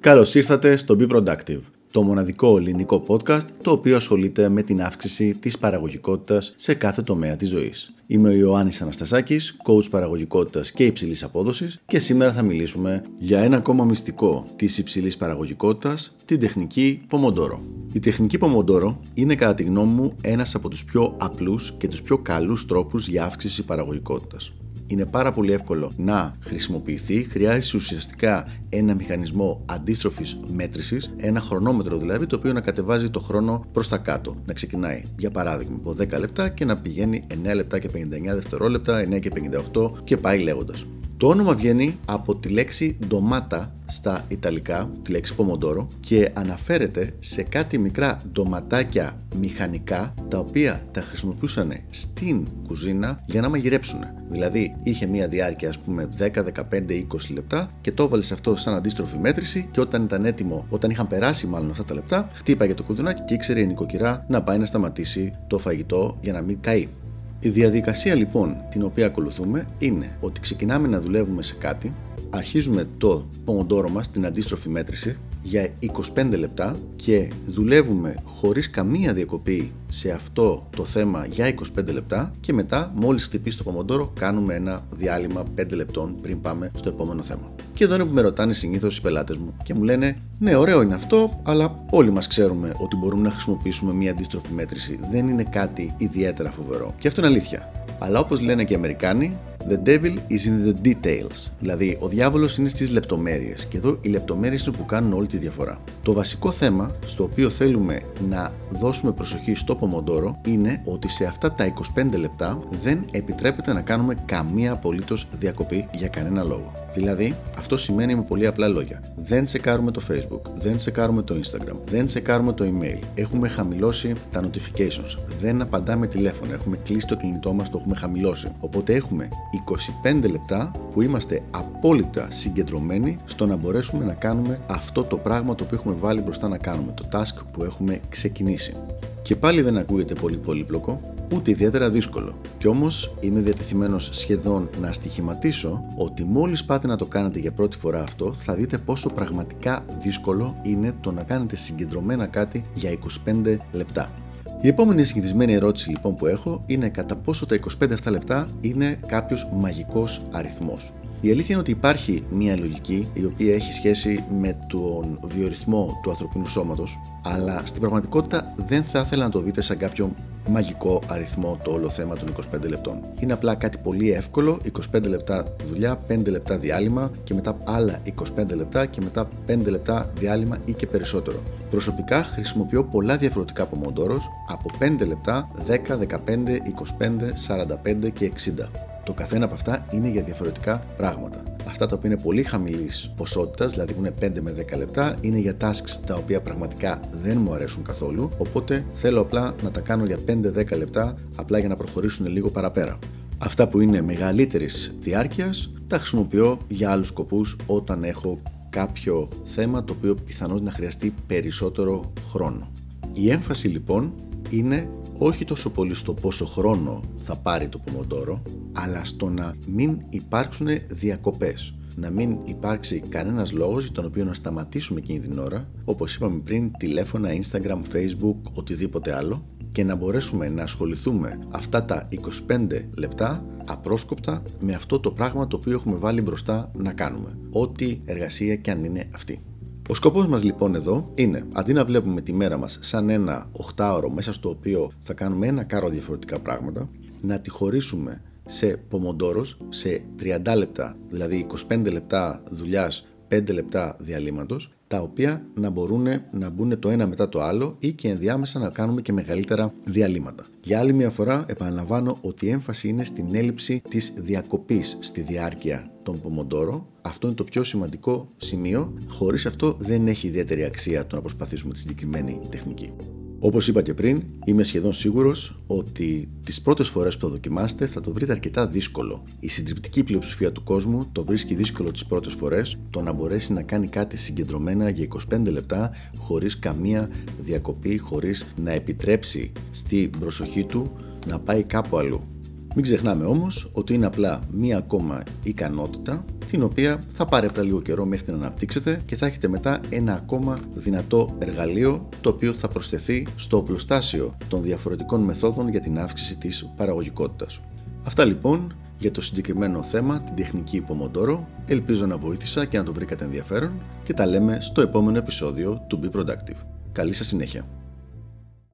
Καλώς ήρθατε στο Be Productive, το μοναδικό ελληνικό podcast το οποίο ασχολείται με την αύξηση της παραγωγικότητας σε κάθε τομέα της ζωής. Είμαι ο Ιωάννης Αναστασάκης, coach παραγωγικότητας και υψηλής απόδοσης και σήμερα θα μιλήσουμε για ένα ακόμα μυστικό της υψηλής παραγωγικότητας, την τεχνική Pomodoro. Η τεχνική Pomodoro είναι κατά τη γνώμη μου ένας από τους πιο απλούς και τους πιο καλούς τρόπους για αύξηση παραγωγικότητας είναι πάρα πολύ εύκολο να χρησιμοποιηθεί. Χρειάζεται ουσιαστικά ένα μηχανισμό αντίστροφης μέτρησης, ένα χρονόμετρο δηλαδή, το οποίο να κατεβάζει το χρόνο προς τα κάτω. Να ξεκινάει, για παράδειγμα, από 10 λεπτά και να πηγαίνει 9 λεπτά και 59 δευτερόλεπτα, 9 και 58 και πάει λέγοντας. Το όνομα βγαίνει από τη λέξη ντομάτα στα Ιταλικά, τη λέξη πομοντόρο και αναφέρεται σε κάτι μικρά ντοματάκια μηχανικά τα οποία τα χρησιμοποιούσαν στην κουζίνα για να μαγειρέψουν. Δηλαδή είχε μία διάρκεια ας πούμε 10, 15, 20 λεπτά και το έβαλες αυτό σαν αντίστροφη μέτρηση και όταν ήταν έτοιμο, όταν είχαν περάσει μάλλον αυτά τα λεπτά, χτύπαγε το κουδουνάκι και ήξερε η νοικοκυρά να πάει να σταματήσει το φαγητό για να μην καεί. Η διαδικασία λοιπόν την οποία ακολουθούμε είναι ότι ξεκινάμε να δουλεύουμε σε κάτι, αρχίζουμε το πομοντόρο μας, την αντίστροφη μέτρηση, για 25 λεπτά και δουλεύουμε χωρίς καμία διακοπή σε αυτό το θέμα για 25 λεπτά και μετά μόλις χτυπήσει το πομοντόρο κάνουμε ένα διάλειμμα 5 λεπτών πριν πάμε στο επόμενο θέμα. Και εδώ είναι που με ρωτάνε συνήθως οι πελάτες μου και μου λένε ναι ωραίο είναι αυτό αλλά όλοι μας ξέρουμε ότι μπορούμε να χρησιμοποιήσουμε μια αντίστροφη μέτρηση δεν είναι κάτι ιδιαίτερα φοβερό και αυτό είναι αλήθεια. Αλλά όπως λένε και οι Αμερικάνοι The devil is in the details. Δηλαδή, ο διάβολος είναι στις λεπτομέρειες. Και εδώ οι λεπτομέρειες είναι που κάνουν όλη τη διαφορά. Το βασικό θέμα στο οποίο θέλουμε να δώσουμε προσοχή στο Pomodoro είναι ότι σε αυτά τα 25 λεπτά δεν επιτρέπεται να κάνουμε καμία απολύτως διακοπή για κανένα λόγο. Δηλαδή, αυτό σημαίνει με πολύ απλά λόγια. Δεν τσεκάρουμε το Facebook, δεν τσεκάρουμε το Instagram, δεν τσεκάρουμε το email. Έχουμε χαμηλώσει τα notifications. Δεν απαντάμε τηλέφωνο. Έχουμε κλείσει το κινητό μας, το έχουμε χαμηλώσει. Οπότε έχουμε 25 λεπτά που είμαστε απόλυτα συγκεντρωμένοι στο να μπορέσουμε να κάνουμε αυτό το πράγμα το οποίο έχουμε βάλει μπροστά να κάνουμε, το task που έχουμε ξεκινήσει. Και πάλι δεν ακούγεται πολύ πολύπλοκο, ούτε ιδιαίτερα δύσκολο. Κι όμως είμαι διατεθειμένος σχεδόν να στοιχηματίσω ότι μόλις πάτε να το κάνετε για πρώτη φορά αυτό, θα δείτε πόσο πραγματικά δύσκολο είναι το να κάνετε συγκεντρωμένα κάτι για 25 λεπτά. Η επόμενη συνηθισμένη ερώτηση λοιπόν που έχω είναι κατά πόσο τα 25 αυτά λεπτά είναι κάποιος μαγικός αριθμός. Η αλήθεια είναι ότι υπάρχει μια λογική η οποία έχει σχέση με τον βιορυθμό του ανθρωπίνου σώματος αλλά στην πραγματικότητα δεν θα ήθελα να το δείτε σαν κάποιο μαγικό αριθμό το όλο θέμα των 25 λεπτών. Είναι απλά κάτι πολύ εύκολο, 25 λεπτά δουλειά, 5 λεπτά διάλειμμα και μετά άλλα 25 λεπτά και μετά 5 λεπτά διάλειμμα ή και περισσότερο. Προσωπικά χρησιμοποιώ πολλά διαφορετικά πομοντόρος από 5 λεπτά, 10, 15, 25, 45 και 60. Το καθένα από αυτά είναι για διαφορετικά πράγματα. Αυτά τα οποία είναι πολύ χαμηλής ποσότητας, δηλαδή που είναι 5 με 10 λεπτά, είναι για tasks τα οποία πραγματικά δεν μου αρέσουν καθόλου. Οπότε θέλω απλά να τα κάνω για 5-10 λεπτά, απλά για να προχωρήσουν λίγο παραπέρα. Αυτά που είναι μεγαλύτερης διάρκειας, τα χρησιμοποιώ για άλλους σκοπούς όταν έχω κάποιο θέμα το οποίο πιθανώς να χρειαστεί περισσότερο χρόνο. Η έμφαση λοιπόν είναι όχι τόσο πολύ στο πόσο χρόνο θα πάρει το πομοντόρο, αλλά στο να μην υπάρξουν διακοπές. Να μην υπάρξει κανένας λόγος για τον οποίο να σταματήσουμε εκείνη την ώρα, όπως είπαμε πριν, τηλέφωνα, Instagram, Facebook, οτιδήποτε άλλο, και να μπορέσουμε να ασχοληθούμε αυτά τα 25 λεπτά απρόσκοπτα με αυτό το πράγμα το οποίο έχουμε βάλει μπροστά να κάνουμε. Ό,τι εργασία και αν είναι αυτή. Ο σκοπός μας λοιπόν εδώ είναι, αντί να βλέπουμε τη μέρα μας σαν ένα 8ωρο μέσα στο οποίο θα κάνουμε ένα κάρο διαφορετικά πράγματα, να τη χωρίσουμε σε πομοντόρος, σε 30 λεπτά, δηλαδή 25 λεπτά δουλειάς, 5 λεπτά διαλύματος τα οποία να μπορούν να μπουν το ένα μετά το άλλο ή και ενδιάμεσα να κάνουμε και μεγαλύτερα διαλύματα. Για άλλη μια φορά επαναλαμβάνω ότι η έμφαση είναι στην έλλειψη της διακοπής στη διάρκεια των Πομοντόρο. Αυτό είναι το πιο σημαντικό σημείο. Χωρίς αυτό δεν έχει ιδιαίτερη αξία το να προσπαθήσουμε τη συγκεκριμένη τεχνική. Όπως είπα και πριν, είμαι σχεδόν σίγουρος ότι τις πρώτες φορές που το δοκιμάσετε θα το βρείτε αρκετά δύσκολο. Η συντριπτική πλειοψηφία του κόσμου το βρίσκει δύσκολο τις πρώτες φορές το να μπορέσει να κάνει κάτι συγκεντρωμένα για 25 λεπτά χωρίς καμία διακοπή, χωρίς να επιτρέψει στη προσοχή του να πάει κάπου αλλού. Μην ξεχνάμε όμως ότι είναι απλά μία ακόμα ικανότητα την οποία θα πάρει απλά λίγο καιρό μέχρι να αναπτύξετε και θα έχετε μετά ένα ακόμα δυνατό εργαλείο το οποίο θα προσθεθεί στο οπλοστάσιο των διαφορετικών μεθόδων για την αύξηση της παραγωγικότητας. Αυτά λοιπόν για το συγκεκριμένο θέμα, την τεχνική υπομοντόρο. Ελπίζω να βοήθησα και να το βρήκατε ενδιαφέρον και τα λέμε στο επόμενο επεισόδιο του Be Productive. Καλή σας συνέχεια!